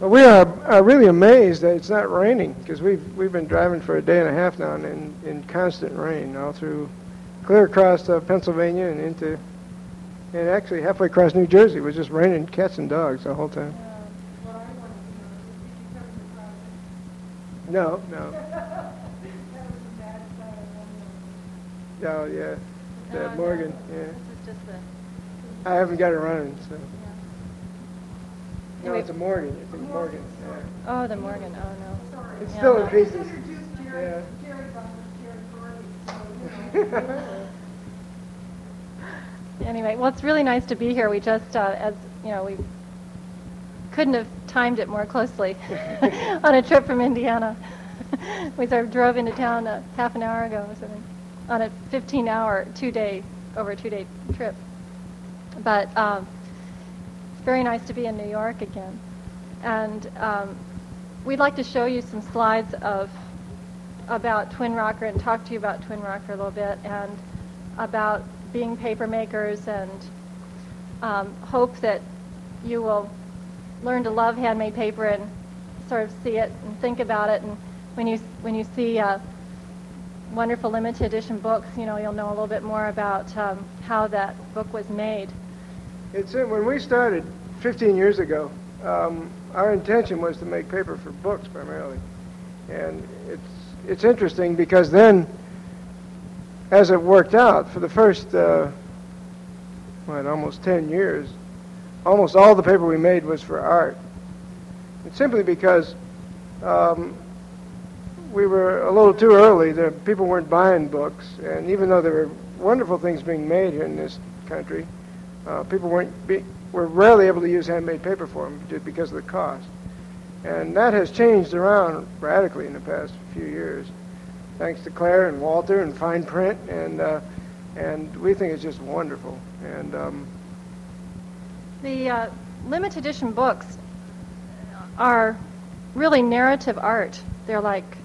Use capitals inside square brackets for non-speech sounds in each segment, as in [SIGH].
Well, we are, are really amazed that it's not raining because we've, we've been driving for a day and a half now in, in constant rain all through, clear across uh, Pennsylvania and into, and actually halfway across New Jersey. It was just raining cats and dogs the whole time. No, no. [LAUGHS] Oh, yeah. The Morgan, yeah. This is just the, I haven't got it running, so. Yeah. No, it's a Morgan. It's a Morgan, yeah. Oh, the Morgan, oh, no. It's Yeah, still in no. pieces. Jerry, Yeah. Jerry's on the Jerry Farley, so, you know. Anyway, well, it's really nice to be here. We just, uh, as, you know, we couldn't have timed it more closely [LAUGHS] on a trip from Indiana. we sort of drove into town a half an hour ago or something on a 15-hour, two-day, over a two-day trip. But um, it's very nice to be in New York again. And um, we'd like to show you some slides of about Twin Rocker and talk to you about Twin Rocker a little bit and about being paper makers and um, hope that you will learn to love handmade paper and sort of see it and think about it. And when you when you see uh, wonderful limited edition books, you know you'll know a little bit more about um, how that book was made. It's uh, when we started 15 years ago. Um, our intention was to make paper for books primarily, and it's it's interesting because then, as it worked out, for the first uh, what almost 10 years, almost all the paper we made was for art. Simply because um, we were a little too early. The people weren't buying books, and even though there were wonderful things being made here in this country, uh, people weren't be, were rarely able to use handmade paper for them because of the cost. And that has changed around radically in the past few years, thanks to Claire and Walter and fine print, and uh, and we think it's just wonderful. And um, The uh, limited edition books are really narrative art. They're like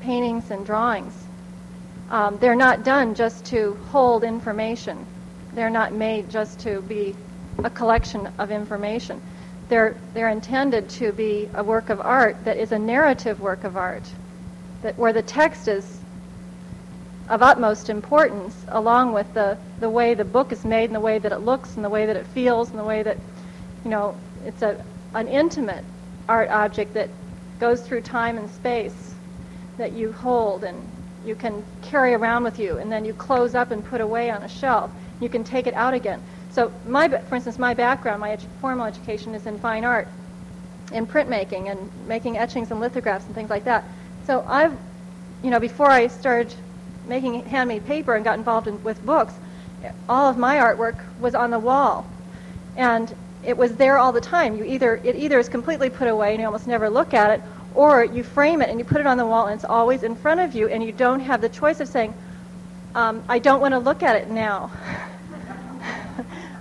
paintings and drawings. Um, they're not done just to hold information. They're not made just to be a collection of information. They're, they're intended to be a work of art that is a narrative work of art, that where the text is of utmost importance, along with the, the way the book is made and the way that it looks and the way that it feels and the way that, you know, it's a, an intimate art object that goes through time and space that you hold and you can carry around with you and then you close up and put away on a shelf. You can take it out again. So my, for instance, my background, my edu- formal education is in fine art, in printmaking and making etchings and lithographs and things like that. So I've, you know, before I started making handmade paper and got involved in, with books, all of my artwork was on the wall, and it was there all the time. You either it either is completely put away and you almost never look at it, or you frame it and you put it on the wall and it's always in front of you, and you don't have the choice of saying, um, "I don't want to look at it now."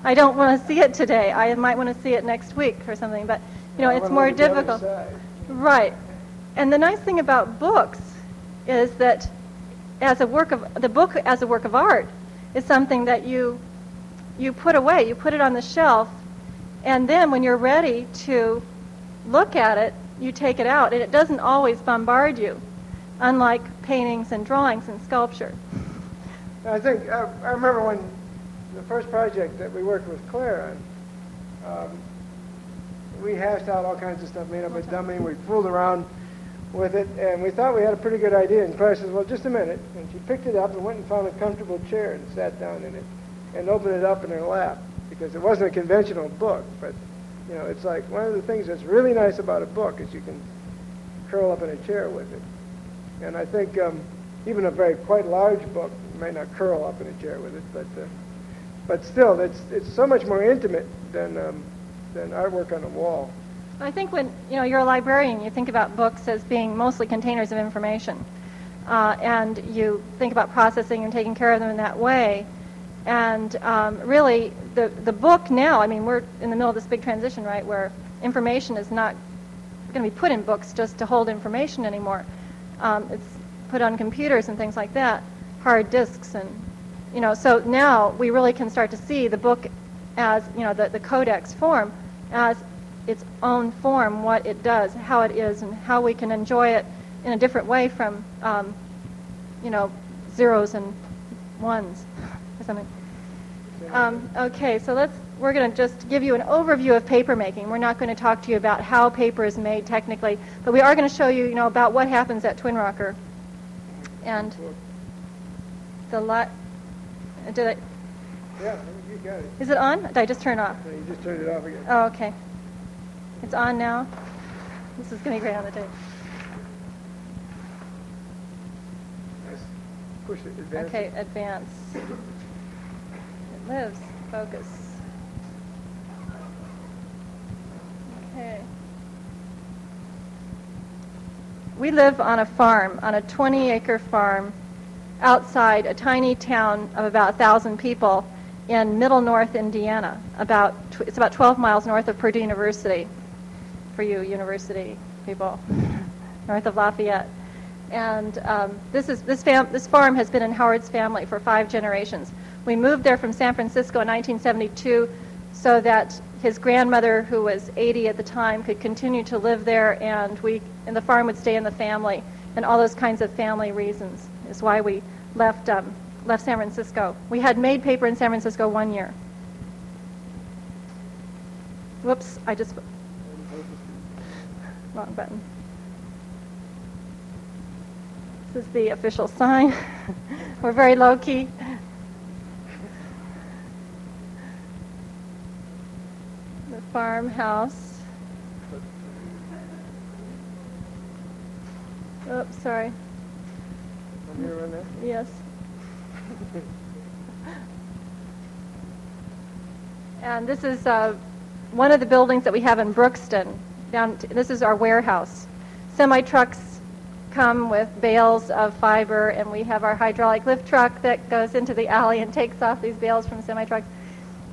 I don't want to see it today. I might want to see it next week or something, but you know, it's more look at the other difficult. Right. And the nice thing about books is that as a work of the book as a work of art is something that you you put away, you put it on the shelf, and then when you're ready to look at it, you take it out and it doesn't always bombard you, unlike paintings and drawings and sculpture. I think I, I remember when the first project that we worked with Claire on, um, we hashed out all kinds of stuff, made up a dummy, we fooled around with it, and we thought we had a pretty good idea. And Claire says, "Well, just a minute," and she picked it up and went and found a comfortable chair and sat down in it, and opened it up in her lap because it wasn't a conventional book, but you know, it's like one of the things that's really nice about a book is you can curl up in a chair with it. And I think um, even a very quite large book may not curl up in a chair with it, but uh, but still, it's it's so much more intimate than um, than artwork on a wall. I think when you know you're a librarian, you think about books as being mostly containers of information, uh, and you think about processing and taking care of them in that way. And um, really, the the book now, I mean, we're in the middle of this big transition, right, where information is not going to be put in books just to hold information anymore. Um, it's put on computers and things like that, hard disks, and you know. So now we really can start to see the book as you know the, the codex form as its own form, what it does, how it is, and how we can enjoy it in a different way from, um, you know, zeros and ones or something. Um, okay, so let's, we're going to just give you an overview of paper making. We're not going to talk to you about how paper is made technically, but we are going to show you, you know, about what happens at Twin Rocker. And the lot, did I, Yeah, you got it. is it on? Did I just turn it off? No, You just turned it off again. Oh, okay. It's on now. This is going to be great on the tape. Nice. Push it, advance. Okay, advance. It lives. Focus. Okay. We live on a farm, on a 20 acre farm outside a tiny town of about 1,000 people in middle north Indiana. About it's about 12 miles north of Purdue University, for you university people, [LAUGHS] north of Lafayette. And um, this, is, this, fam- this farm has been in Howard's family for five generations. We moved there from San Francisco in 1972 so that his grandmother, who was 80 at the time, could continue to live there, and we and the farm would stay in the family, and all those kinds of family reasons is why we left um, left San Francisco. We had made paper in San Francisco one year. Whoops! I just wrong button. This is the official sign. [LAUGHS] We're very low key. The farmhouse. Oops, sorry. To? Yes. And this is uh, one of the buildings that we have in Brookston. Down, t- this is our warehouse. Semi trucks come with bales of fiber, and we have our hydraulic lift truck that goes into the alley and takes off these bales from semi trucks.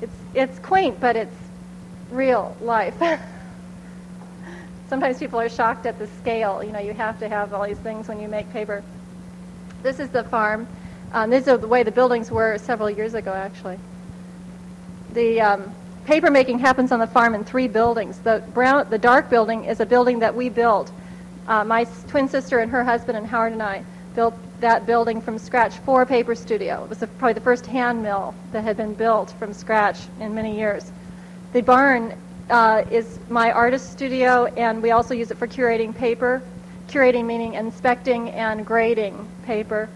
It's it's quaint, but it's real life. [LAUGHS] Sometimes people are shocked at the scale. You know, you have to have all these things when you make paper. This is the farm. Um, this is the way the buildings were several years ago, actually. The um, paper making happens on the farm in three buildings. The brown, the dark building is a building that we built. Uh, my twin sister and her husband and Howard and I built that building from scratch for a paper studio. It was probably the first hand mill that had been built from scratch in many years. The barn uh, is my artist studio, and we also use it for curating paper. Curating meaning inspecting and grading paper.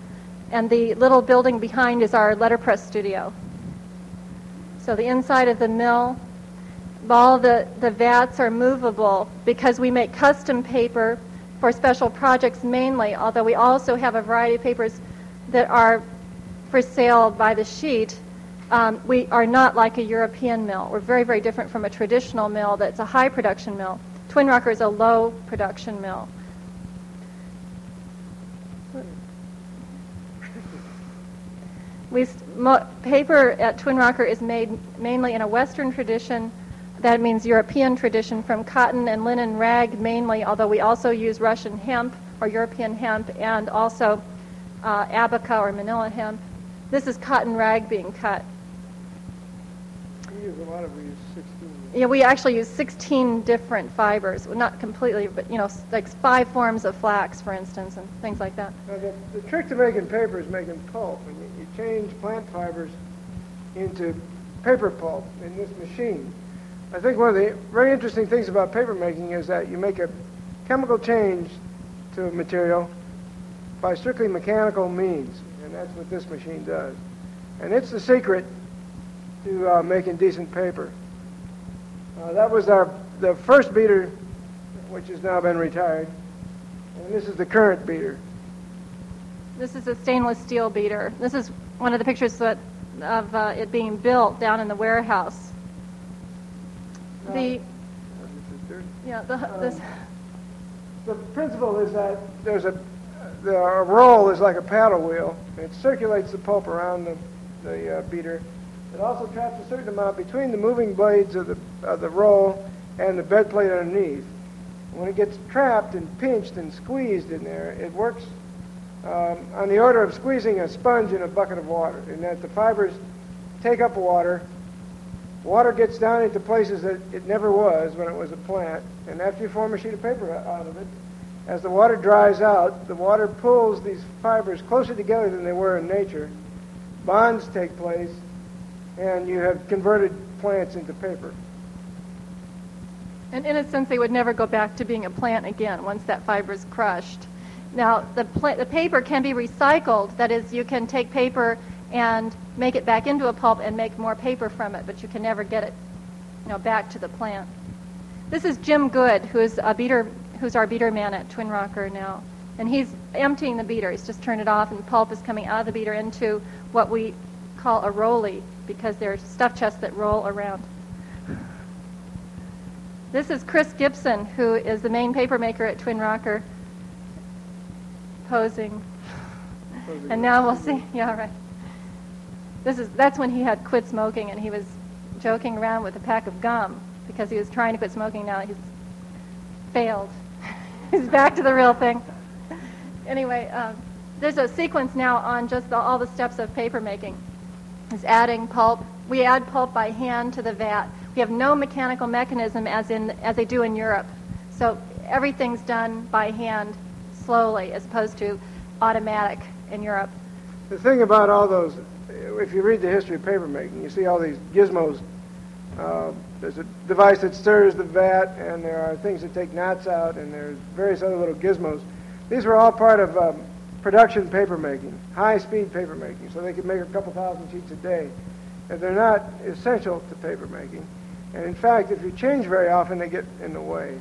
And the little building behind is our letterpress studio. So the inside of the mill, all the, the vats are movable because we make custom paper for special projects mainly, although we also have a variety of papers that are for sale by the sheet. Um, we are not like a European mill. We're very, very different from a traditional mill that's a high production mill. Twin Rocker is a low production mill. We, paper at Twin Rocker is made mainly in a Western tradition. That means European tradition from cotton and linen rag mainly, although we also use Russian hemp or European hemp and also uh, abaca or manila hemp. This is cotton rag being cut. We use a lot of, we use 16. Yeah, we actually use 16 different fibers. Well, not completely, but you know, like five forms of flax, for instance, and things like that. Now, the, the trick to making paper is making pulp, and change plant fibers into paper pulp in this machine. I think one of the very interesting things about paper making is that you make a chemical change to a material by strictly mechanical means, and that's what this machine does. And it's the secret to uh, making decent paper. Uh, that was our the first beater, which has now been retired, and this is the current beater. This is a stainless steel beater. This is one of the pictures that, of uh, it being built down in the warehouse. The, this is dirty. yeah, the, this, The principle is that there's a, the a roll is like a paddle wheel. It circulates the pulp around the, the uh, beater. It also traps a certain amount between the moving blades of the, of the roll and the bed plate underneath. When it gets trapped and pinched and squeezed in there, it works um, on the order of squeezing a sponge in a bucket of water, in that the fibers take up water Water gets down into places that it never was when it was a plant, and after you form a sheet of paper out of it, as the water dries out, the water pulls these fibers closer together than they were in nature. Bonds take place, and you have converted plants into paper. And in a sense, they would never go back to being a plant again once that fiber is crushed. Now, the, the paper can be recycled. That is, you can take paper and make it back into a pulp and make more paper from it, but you can never get it, you know, back to the plant. This is Jim Good, who's a beater, who's our beater man at Twin Rocker now, and he's emptying the beater. He's just turned it off, and pulp is coming out of the beater into what we call a rolly because they're stuff chests that roll around. This is Chris Gibson, who is the main paper maker at Twin Rocker, posing. And now we'll see. Yeah, right. This is that's when he had quit smoking, and he was joking around with a pack of gum because he was trying to quit smoking. Now he's failed. [LAUGHS] he's back to the real thing. Anyway, um, there's a sequence now on just the, all the steps of paper making. Is adding pulp. We add pulp by hand to the vat. We have no mechanical mechanism as in as they do in Europe. So everything's done by hand, slowly, as opposed to automatic in Europe. The thing about all those, if you read the history of papermaking, you see all these gizmos. Uh, there's a device that stirs the vat, and there are things that take knots out, and there's various other little gizmos. These were all part of um, production papermaking, high-speed papermaking, so they could make a couple thousand sheets a day. And they're not essential to papermaking. And in fact, if you change very often, they get in the way.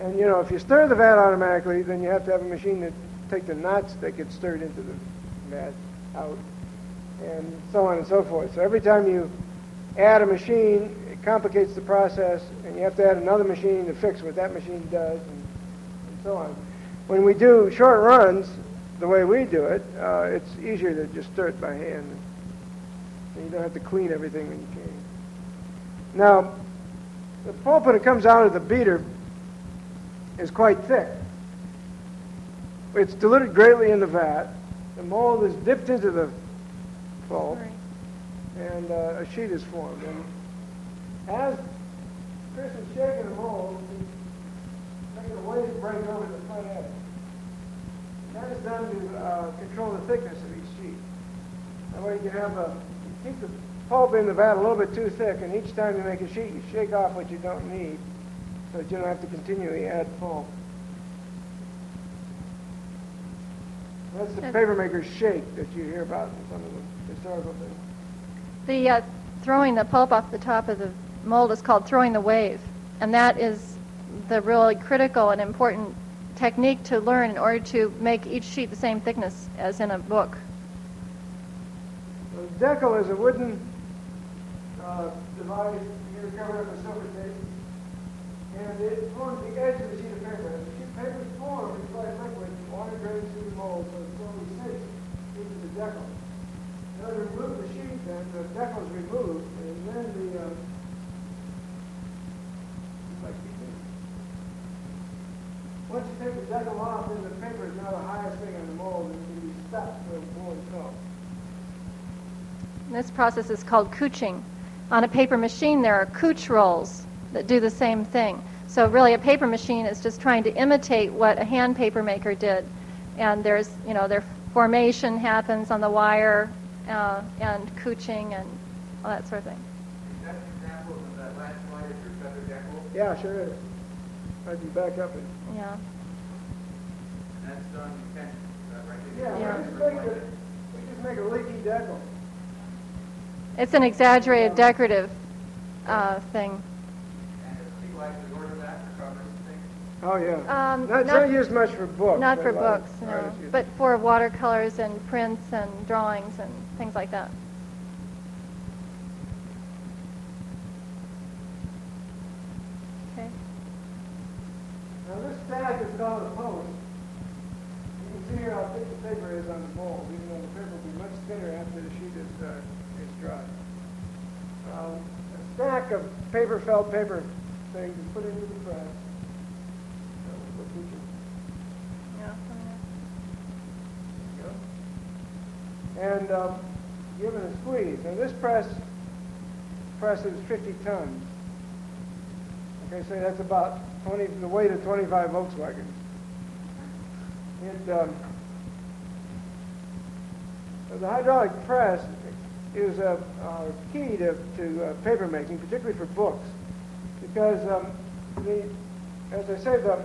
And you know, if you stir the vat automatically, then you have to have a machine that take the knots that get stirred into the vat out, and so on and so forth. So every time you add a machine, it complicates the process, and you have to add another machine to fix what that machine does, and, and so on. When we do short runs, the way we do it, uh, it's easier to just stir it by hand. And you don't have to clean everything when you can. Now, the pulp when it comes out of the beater is quite thick. It's diluted greatly in the vat. The mold is dipped into the pulp, and uh, a sheet is formed. And as Chris is shaking the mold, he's making a wave break over the front edge. That is done to uh, control the thickness of each sheet. That way you can have a, keep the pulp in the vat a little bit too thick, and each time you make a sheet, you shake off what you don't need, so that you don't have to continually add pulp. That's the papermaker's shake that you hear about in some of the historical things. The uh, throwing the pulp off the top of the mold is called throwing the wave, and that is the really critical and important technique to learn in order to make each sheet the same thickness as in a book. The deckle is a wooden uh, device here covered up with silver tape, and it forms the edge of the sheet of paper. As the sheet of paper is formed inside liquid, water drains through the mold, so it slowly sinks into the deckle. In order to remove the sheet, then the deckle is removed, and then the uh, like you do. Once you take the deckle off, then the paper is now the highest thing on the mold, and it can be stuck to a molten film. This process is called couching. On a paper machine, there are couch rolls that do the same thing. So really, a paper machine is just trying to imitate what a hand paper maker did. And there's, you know, their formation happens on the wire uh, and couching and all that sort of thing. Is that an example of that last slide of your feather deckle? Yeah, sure is. I'd be back up and. Yeah. And that's done intentionally, right? Yeah, Yeah. we just make a, we just make a leaky deckle. It's an exaggerated decorative uh, thing. And if people actually order that for covers and things? Oh, yeah. Um, Not, not- not used much for books. Not for a books, no, but for watercolors and prints and drawings and things like that. Okay. Now, this stack is called a post. You can see here how thick the paper is on the mold, even though the paper will be much thinner after the sheet is, uh, is dry. Um, a stack of paper felt paper things is put into the press. Uh. Yeah. And um, given a squeeze. Now this press press is 50 tons. Okay, so that's about 20, the weight of 25 Volkswagens. It, um, the hydraulic press is a, a key to, to uh, paper making, particularly for books, because um, the, as I say, the,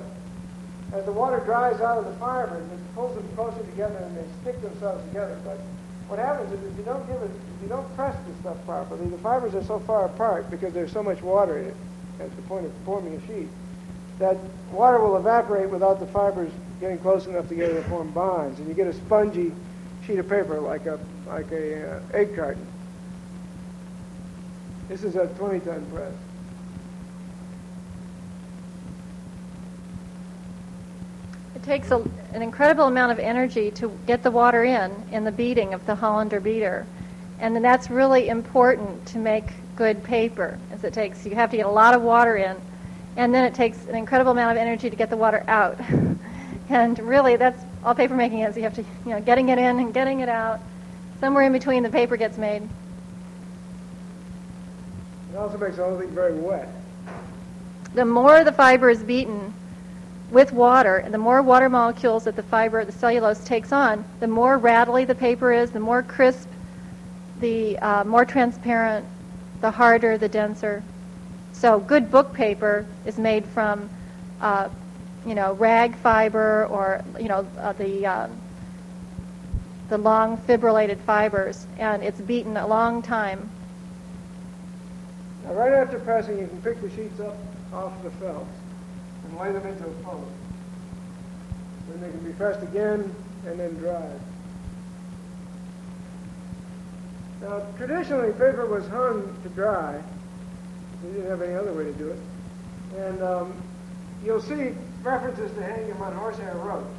as the water dries out of the fibers, it pulls them closer together and they stick themselves together. But what happens is if you don't give it, if you don't press the stuff properly, the fibers are so far apart because there's so much water in it at the point of forming a sheet that water will evaporate without the fibers getting close enough together to form bonds, and you get a spongy sheet of paper like a like a uh, egg carton. This is a 20-ton press. It takes a, an incredible amount of energy to get the water in in the beating of the Hollander beater, and then that's really important to make good paper. As it takes, you have to get a lot of water in, and then it takes an incredible amount of energy to get the water out. [LAUGHS] and really, that's all paper making is. You have to, you know, getting it in and getting it out. Somewhere in between, the paper gets made. It also makes the whole thing very wet. The more the fiber is beaten with water, and the more water molecules that the fiber, the cellulose takes on, the more rattly the paper is, the more crisp, the uh, more transparent, the harder, the denser. So good book paper is made from, uh, you know, rag fiber or you know uh, the uh, the long fibrillated fibers, and it's beaten a long time. Now, right after pressing, you can pick the sheets up off the felt and lay them into a post. Then they can be pressed again and then dried. Now, traditionally, paper was hung to dry. We didn't have any other way to do it. And um, you'll see references to hanging them on horsehair ropes.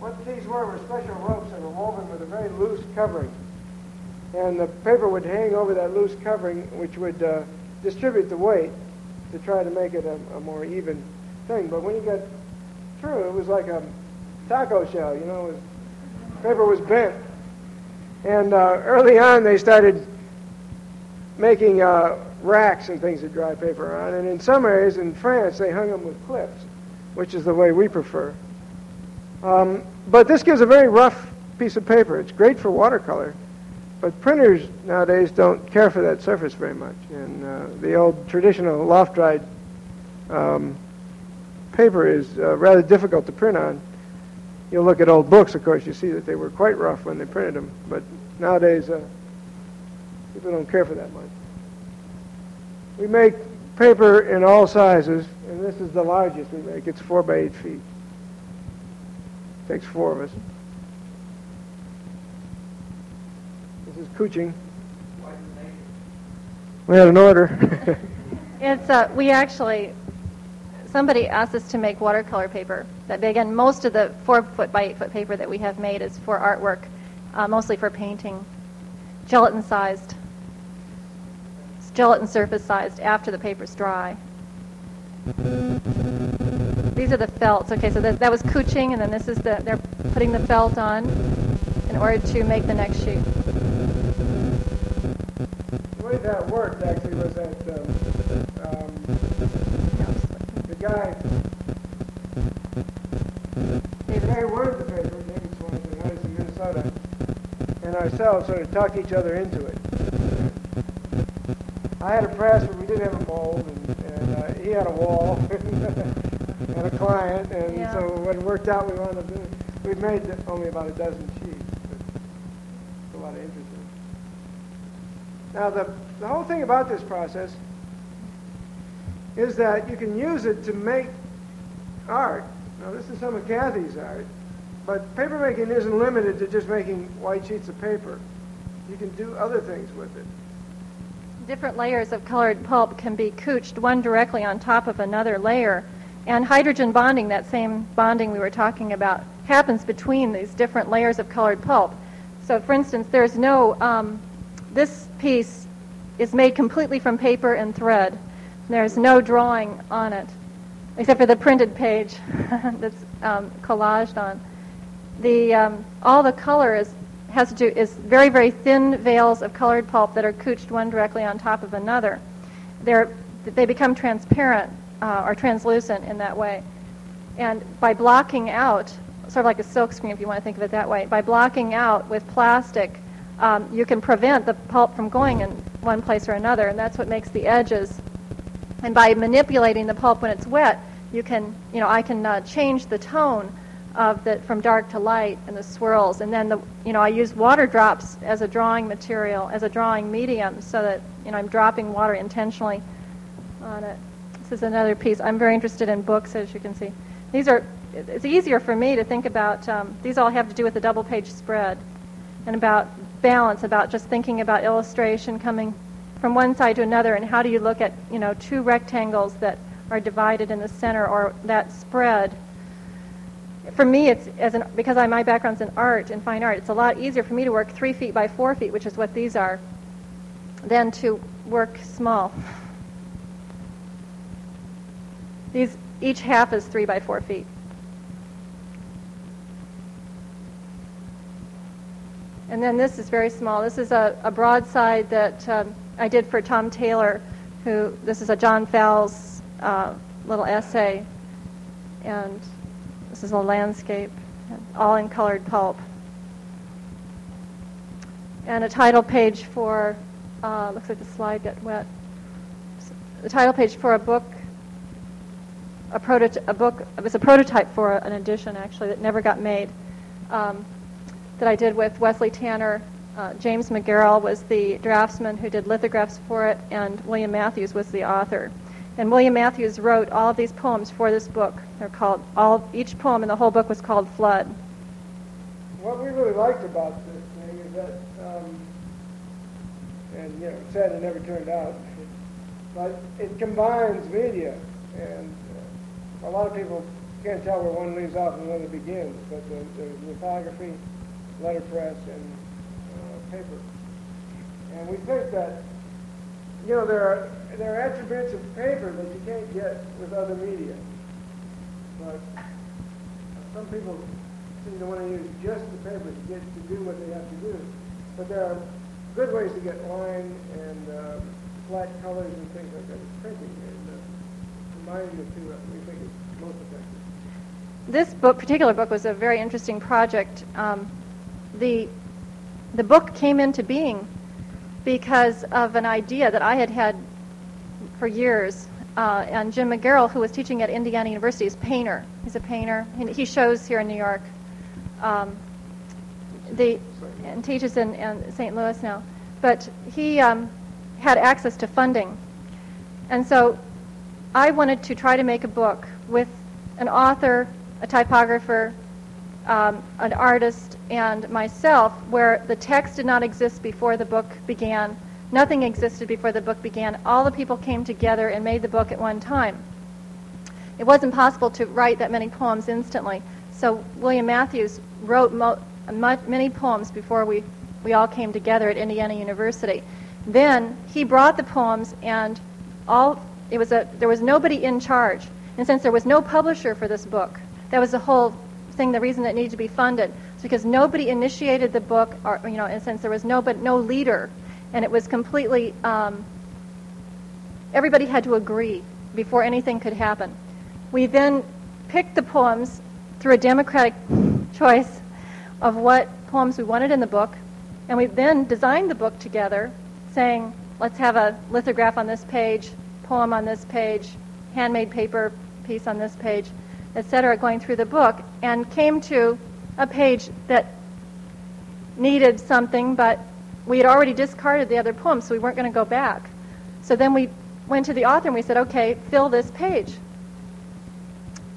What these were were special ropes that were woven with a very loose covering. And the paper would hang over that loose covering, which would uh, distribute the weight to try to make it a, a more even thing. But when you get through, it was like a taco shell, you know, was, paper was bent. And uh, early on, they started making uh, racks and things to dry paper on. And in some areas in France, they hung them with clips, which is the way we prefer. Um, but this gives a very rough piece of paper. It's great for watercolor. But printers nowadays don't care for that surface very much. And uh, the old traditional loft-dried um, paper is uh, rather difficult to print on. You'll look at old books, of course, you see that they were quite rough when they printed them. But nowadays, uh, people don't care for that much. We make paper in all sizes, and this is the largest we make. It's four by eight feet. Takes four of us. This is couching. We had an order. [LAUGHS] It's uh, we actually somebody asked us to make watercolor paper that big, and most of the four foot by eight foot paper that we have made is for artwork, uh, mostly for painting, gelatin sized, gelatin surface sized after the paper's dry. These are the felts. Okay, so that, that was couching, and then this is the they're putting the felt on in order to make the next sheet. The way that worked actually was that um, um, guy, guy who ordered the paper, David Swanson, I was in Minnesota, and ourselves sort of talked each other into it. I had a press, but we didn't have a mold, and, and uh, he had a wall [LAUGHS] and a client, and Yeah. so when it worked out, we wound up doing. We've made only about a dozen sheets, but it's a lot of interest in it. Now, the, the whole thing about this process is that you can use it to make art. Now, this is some of Kathy's art, but papermaking isn't limited to just making white sheets of paper. You can do other things with it. Different layers of colored pulp can be couched one directly on top of another layer. And hydrogen bonding, that same bonding we were talking about, happens between these different layers of colored pulp. So, for instance, there's no, um, this piece is made completely from paper and thread. There's no drawing on it, except for the printed page [LAUGHS] that's um, collaged on. The, um, all the color is, has to do is very very thin veils of colored pulp that are couched one directly on top of another. They're, they become transparent uh, or translucent in that way, and by blocking out, sort of like a silk screen if you want to think of it that way, by blocking out with plastic, um, you can prevent the pulp from going in one place or another, and that's what makes the edges. And by manipulating the pulp when it's wet, you can, you know, I can uh, change the tone of the from dark to light and the swirls, and then the, you know, I use water drops as a drawing material, as a drawing medium, so that you know I'm dropping water intentionally on it. This is another piece. I'm very interested in books, as you can see. These are. It's easier for me to think about. Um, these all have to do with the double-page spread, and about balance, about just thinking about illustration coming from one side to another, and how do you look at you know two rectangles that are divided in the center or that spread for me, it's as an because I, my background's in art and fine art. It's a lot easier for me to work three feet by four feet, which is what these are, than to work small. These each half is three by four feet. And then this is very small. This is a, a broadside that um, I did for Tom Taylor, who this is a John Fowles uh, little essay, and this is a landscape, all in colored pulp. And a title page for, uh, looks like the slide got wet. The title page for a book, a, prototype, a book, it was a prototype for an edition actually that never got made, um, that I did with Wesley Tanner. Uh, James McGarrell was the draftsman who did lithographs for it, and William Matthews was the author. And William Matthews wrote all of these poems for this book. They're called all each poem in the whole book was called Flood. What we really liked about this thing is that, um, and you know, sad it never turned out, but it combines media, and uh, a lot of people can't tell where one leaves off and another begins. But the, the lithography, letterpress, and paper, and we think that you know, there are, there are attributes of paper that you can't get with other media. But some people seem to want to use just the paper to get to do what they have to do. But there are good ways to get line and uh, flat colors and things like that with printing. And uh, combining the two, uh, we think is most effective. This book, particular book, was a very interesting project. Um, the the book came into being because of an idea that I had had for years. Uh, and Jim McGarrell, who was teaching at Indiana University, is a painter. He's a painter. He shows here in New York. Um, the, and teaches in, in, St. Louis now. But he um, had access to funding. And so I wanted to try to make a book with an author, a typographer, um, an artist, and myself, where the text did not exist before the book began. Nothing existed before the book began. All the people came together and made the book at one time. It wasn't possible to write that many poems instantly. So William Matthews wrote mo- many poems before we, we all came together at Indiana University. Then he brought the poems and all it was a there was nobody in charge. And since there was no publisher for this book, that was the whole thing, the reason it needed to be funded because nobody initiated the book, or, you know, in a sense, there was no, but no leader. And it was completely, um, everybody had to agree before anything could happen. We then picked the poems through a democratic choice of what poems we wanted in the book, and we then designed the book together, saying, let's have a lithograph on this page, poem on this page, handmade paper piece on this page etc., going through the book, and came to a page that needed something, but we had already discarded the other poem, so we weren't going to go back. So then we went to the author and we said, okay, fill this page.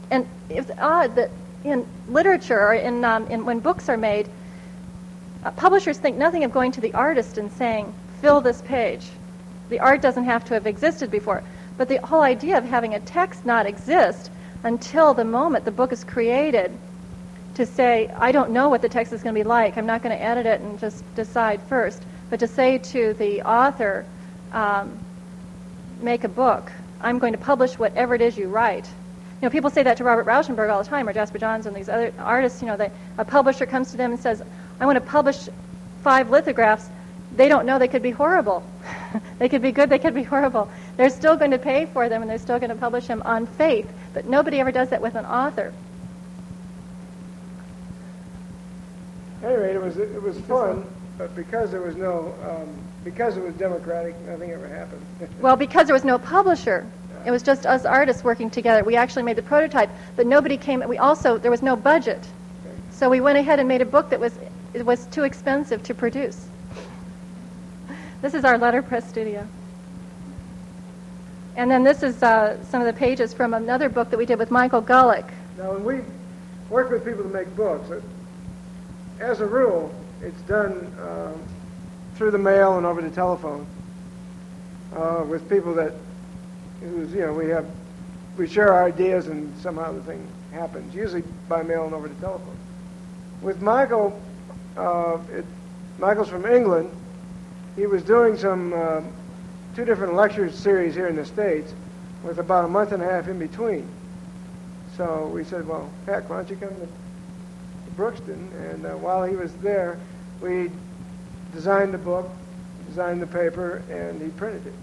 And it's odd that in literature or in, um, in when books are made, uh, publishers think nothing of going to the artist and saying, fill this page. The art doesn't have to have existed before. But the whole idea of having a text not exist until the moment the book is created to say, I don't know what the text is going to be like. I'm not going to edit it and just decide first. But to say to the author, um, make a book. I'm going to publish whatever it is you write. You know, people say that to Robert Rauschenberg all the time, or Jasper Johns and these other artists. You know, they, a publisher comes to them and says, I want to publish five lithographs, they don't know they could be horrible. [LAUGHS] they could be good, they could be horrible. They're still going to pay for them and they're still going to publish them on faith, but nobody ever does that with an author. At any rate, it was, it was fun, but because there was no, um, because it was democratic, nothing ever happened. [LAUGHS] Well, because there was no publisher, it was just us artists working together. We actually made the prototype, but nobody came. We also there was no budget, so we went ahead and made a book that was it was too expensive to produce. This is our letterpress studio. And then this is uh, some of the pages from another book that we did with Michael Gullick. Now, when we work with people to make books, as a rule, it's done um, through the mail and over the telephone uh, with people that, who's, you know, we have, we share our ideas and somehow the thing happens, usually by mail and over the telephone. With Michael, uh, it, Michael's from England. He was doing some uh, two different lecture series here in the States with about a month and a half in between. So we said, well, heck, why don't you come to, to Brookston? And uh, while he was there, we designed the book, designed the paper, and he printed it.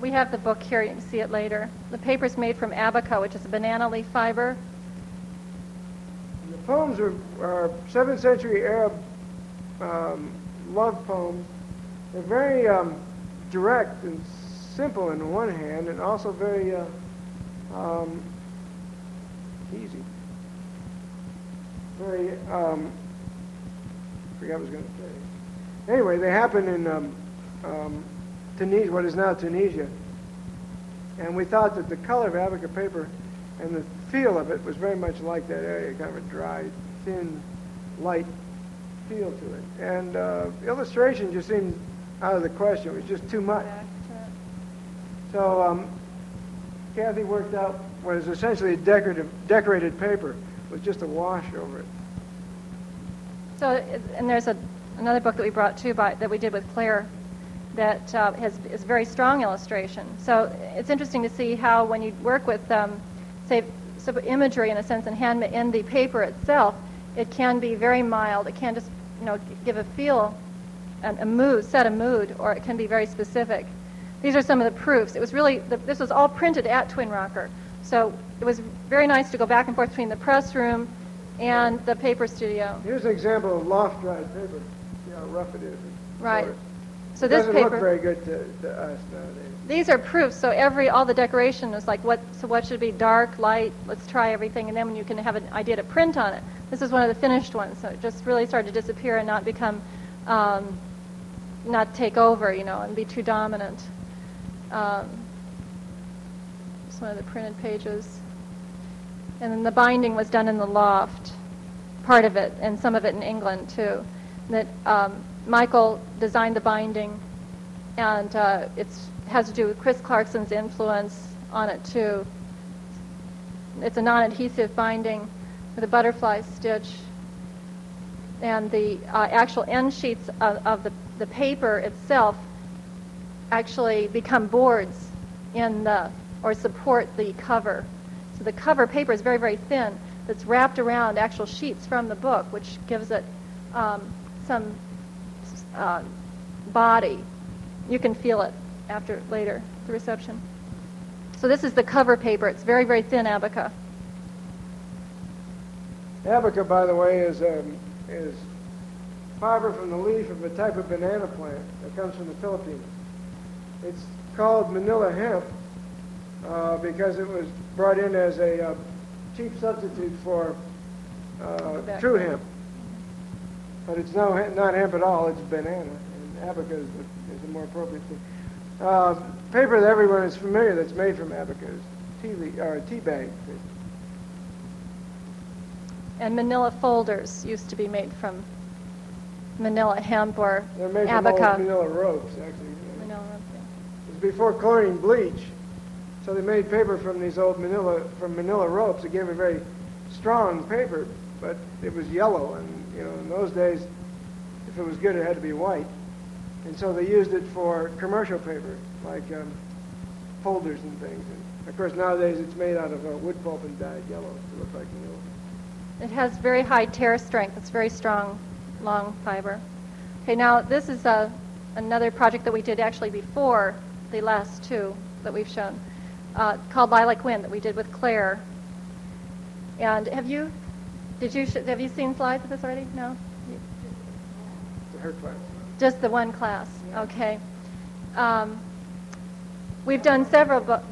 We have the book here. You can see it later. The paper is made from abaca, which is a banana leaf fiber. And the poems are, are 7th century Arab um, love poems. They're very um, direct and simple in one hand, and also very uh, um, easy. Very, um, I forgot what I was going to say. Anyway, they happened in um, um, Tunisia, what is now Tunisia. And we thought that the color of Abaca paper and the feel of it was very much like that area, kind of a dry, thin, light feel to it. And uh, illustration just seemed out of the question. It was just too much. So um, Kathy worked out what is essentially a decorative, decorated paper with just a wash over it. So, and there's a, another book that we brought too by, that we did with Claire that uh, has, is very strong illustration. So it's interesting to see how when you work with, um, say, imagery in a sense in hand in the paper itself, it can be very mild. It can just, you know, give a feel, a, a mood, set a mood, or it can be very specific. These are some of the proofs. It was really, the, this was all printed at Twin Rocker. So it was very nice to go back and forth between the press room and the paper studio. Here's an example of loft-dried paper. See how rough it is. Right. So it this doesn't paper, look very good to, to us nowadays. these are proofs. So every all the decoration was like what so what should be dark, light. Let's try everything, and then you can have an idea to print on it. This is one of the finished ones. So it just really started to disappear and not become, um, not take over, you know, and be too dominant. Um, one of the printed pages. And then the binding was done in the loft, part of it, and some of it in England too. That um, Michael designed the binding, and uh, it has to do with Chris Clarkson's influence on it too. It's a non-adhesive binding with a butterfly stitch, and the uh, actual end sheets of, of the, the paper itself actually become boards in the or support the cover. So the cover paper is very very thin. That's wrapped around actual sheets from the book, which gives it um, some uh, body. You can feel it after later the reception. So this is the cover paper. It's very very thin abaca. Abaca, by the way, is, um, is fiber from the leaf of a type of banana plant that comes from the Philippines. It's called manila hemp uh, because it was brought in as a uh, cheap substitute for uh, true hemp. But it's no, not hemp at all, it's banana. And abaca is the, is the more appropriate thing. Uh, paper that everyone is familiar that's made from abaca is tea, le- or tea bag. And manila folders used to be made from manila hemp or They're made from abaca. manila ropes, actually. Manila, ropes. It was before chlorine bleach, so they made paper from these old manila from manila ropes. It gave a very strong paper, but it was yellow, and you know in those days, if it was good, it had to be white. And so they used it for commercial paper, like um, folders and things. And of course, nowadays it's made out of uh, wood pulp and dyed yellow to look like manila. it has very high tear strength. It's very strong, long fiber. Okay, now this is a, another project that we did actually before the last two that we've shown, uh, called Lilac Wind that we did with Claire. And have you, did you, have you seen slides of this already? No? Her class. Just the one class, okay. Um, We've done several books,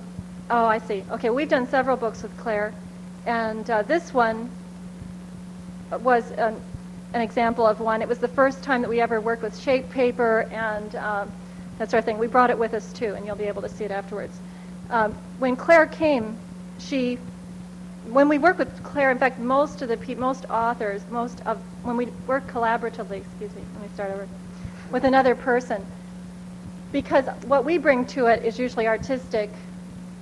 oh, I see. Okay, we've done several books with Claire, and uh, this one was an, an example of one. It was the first time that we ever worked with shape paper and um, that sort of thing. We brought it with us too, and you'll be able to see it afterwards. Um, when Claire came, she, when we work with Claire, in fact, most of the pe- most authors, most of when we work collaboratively, excuse me, let me start over, with another person, because what we bring to it is usually artistic,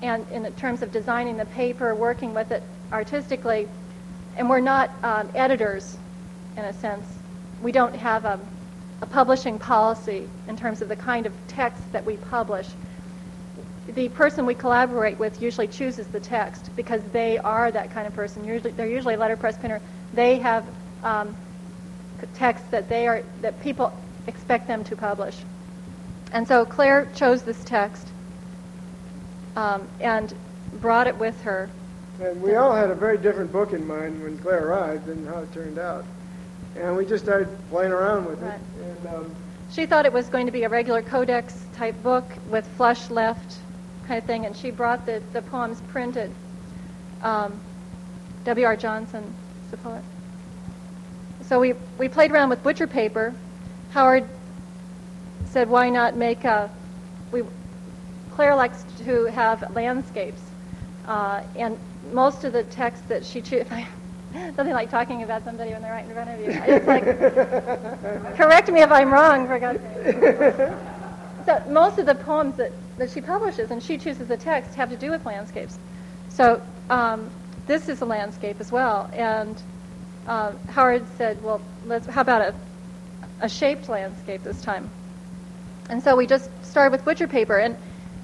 and in terms of designing the paper, working with it artistically, and we're not um, editors, in a sense. We don't have a, a publishing policy in terms of the kind of text that we publish. The person we collaborate with usually chooses the text because they are that kind of person. Usually, they're usually a letterpress printer. They have um, texts that they are that people expect them to publish. And so Claire chose this text um, and brought it with her. And we all had a very different book in mind when Claire arrived than how it turned out. And we just started playing around with Right. it. And um, She thought it was going to be a regular codex type book with flush left kind of thing, and she brought the, the poems printed. Um, W.R. Johnson is the poet. So we, we played around with butcher paper. Howard said, why not make a, we, Claire likes to have landscapes. Uh, and most of the text that she chooses, [LAUGHS] nothing like talking about somebody when they're right in front of you. It's like, [LAUGHS] correct me if I'm wrong, for God's sake. So most of the poems that, that she publishes and she chooses the text have to do with landscapes. So um, this is a landscape as well. And uh, Howard said, well, let's, how about a, a shaped landscape this time? And so we just started with butcher paper. And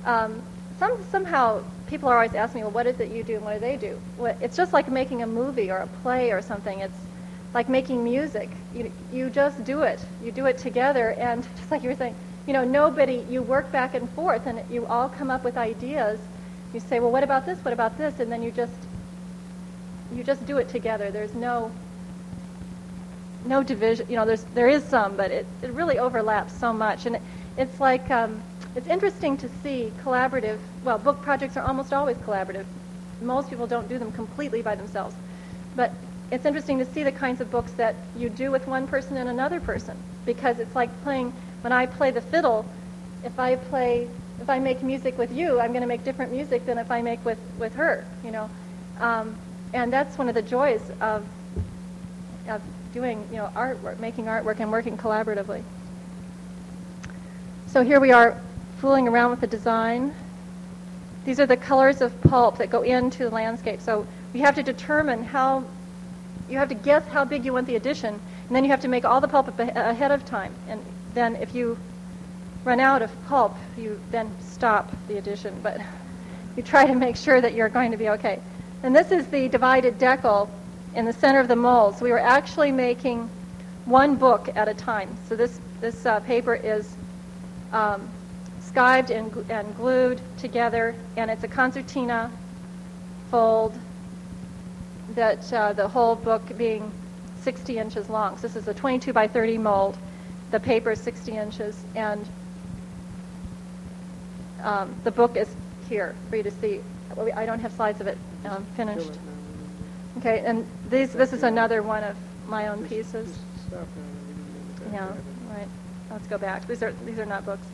um, some, somehow people are always asking me, well, what is it you do and what do they do? Well, it's just like making a movie or a play or something. It's like making music. You, you just do it. You do it together. And [LAUGHS] just like you were saying, you know, nobody, you work back and forth and you all come up with ideas. You say, well, what about this? What about this? And then you just, you just do it together. There's no, no division. You know, there's, there is some, but it, it really overlaps so much. And it, it's like, um, it's interesting to see collaborative, well, book projects are almost always collaborative. Most people don't do them completely by themselves. But it's interesting to see the kinds of books that you do with one person and another person because it's like playing, when I play the fiddle, if I play, if I make music with you, I'm going to make different music than if I make with, with her, you know. Um, and that's one of the joys of, of doing, you know, artwork, making artwork and working collaboratively. So here we are fooling around with the design. These are the colors of pulp that go into the landscape. So you have to determine how, you have to guess how big you want the edition, and then you have to make all the pulp ahead of time. And then if you run out of pulp, you then stop the edition. But you try to make sure that you're going to be okay. And this is the divided deckle in the center of the mold. So we were actually making one book at a time. So this, this uh, paper is um, skived and, and glued together, and it's a concertina fold that uh, the whole book being 60 inches long. So this is a 22 by 30 mold. The paper is 60 inches, and um, the book is here for you to see. I don't have slides of it um, finished. Okay, and these, this is another one of my own pieces. Just stop now. We didn't mean to Yeah, right. Let's go back. These are, these are not books.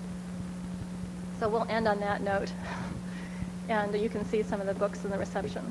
So we'll end on that note. [LAUGHS] And you can see some of the books in the reception.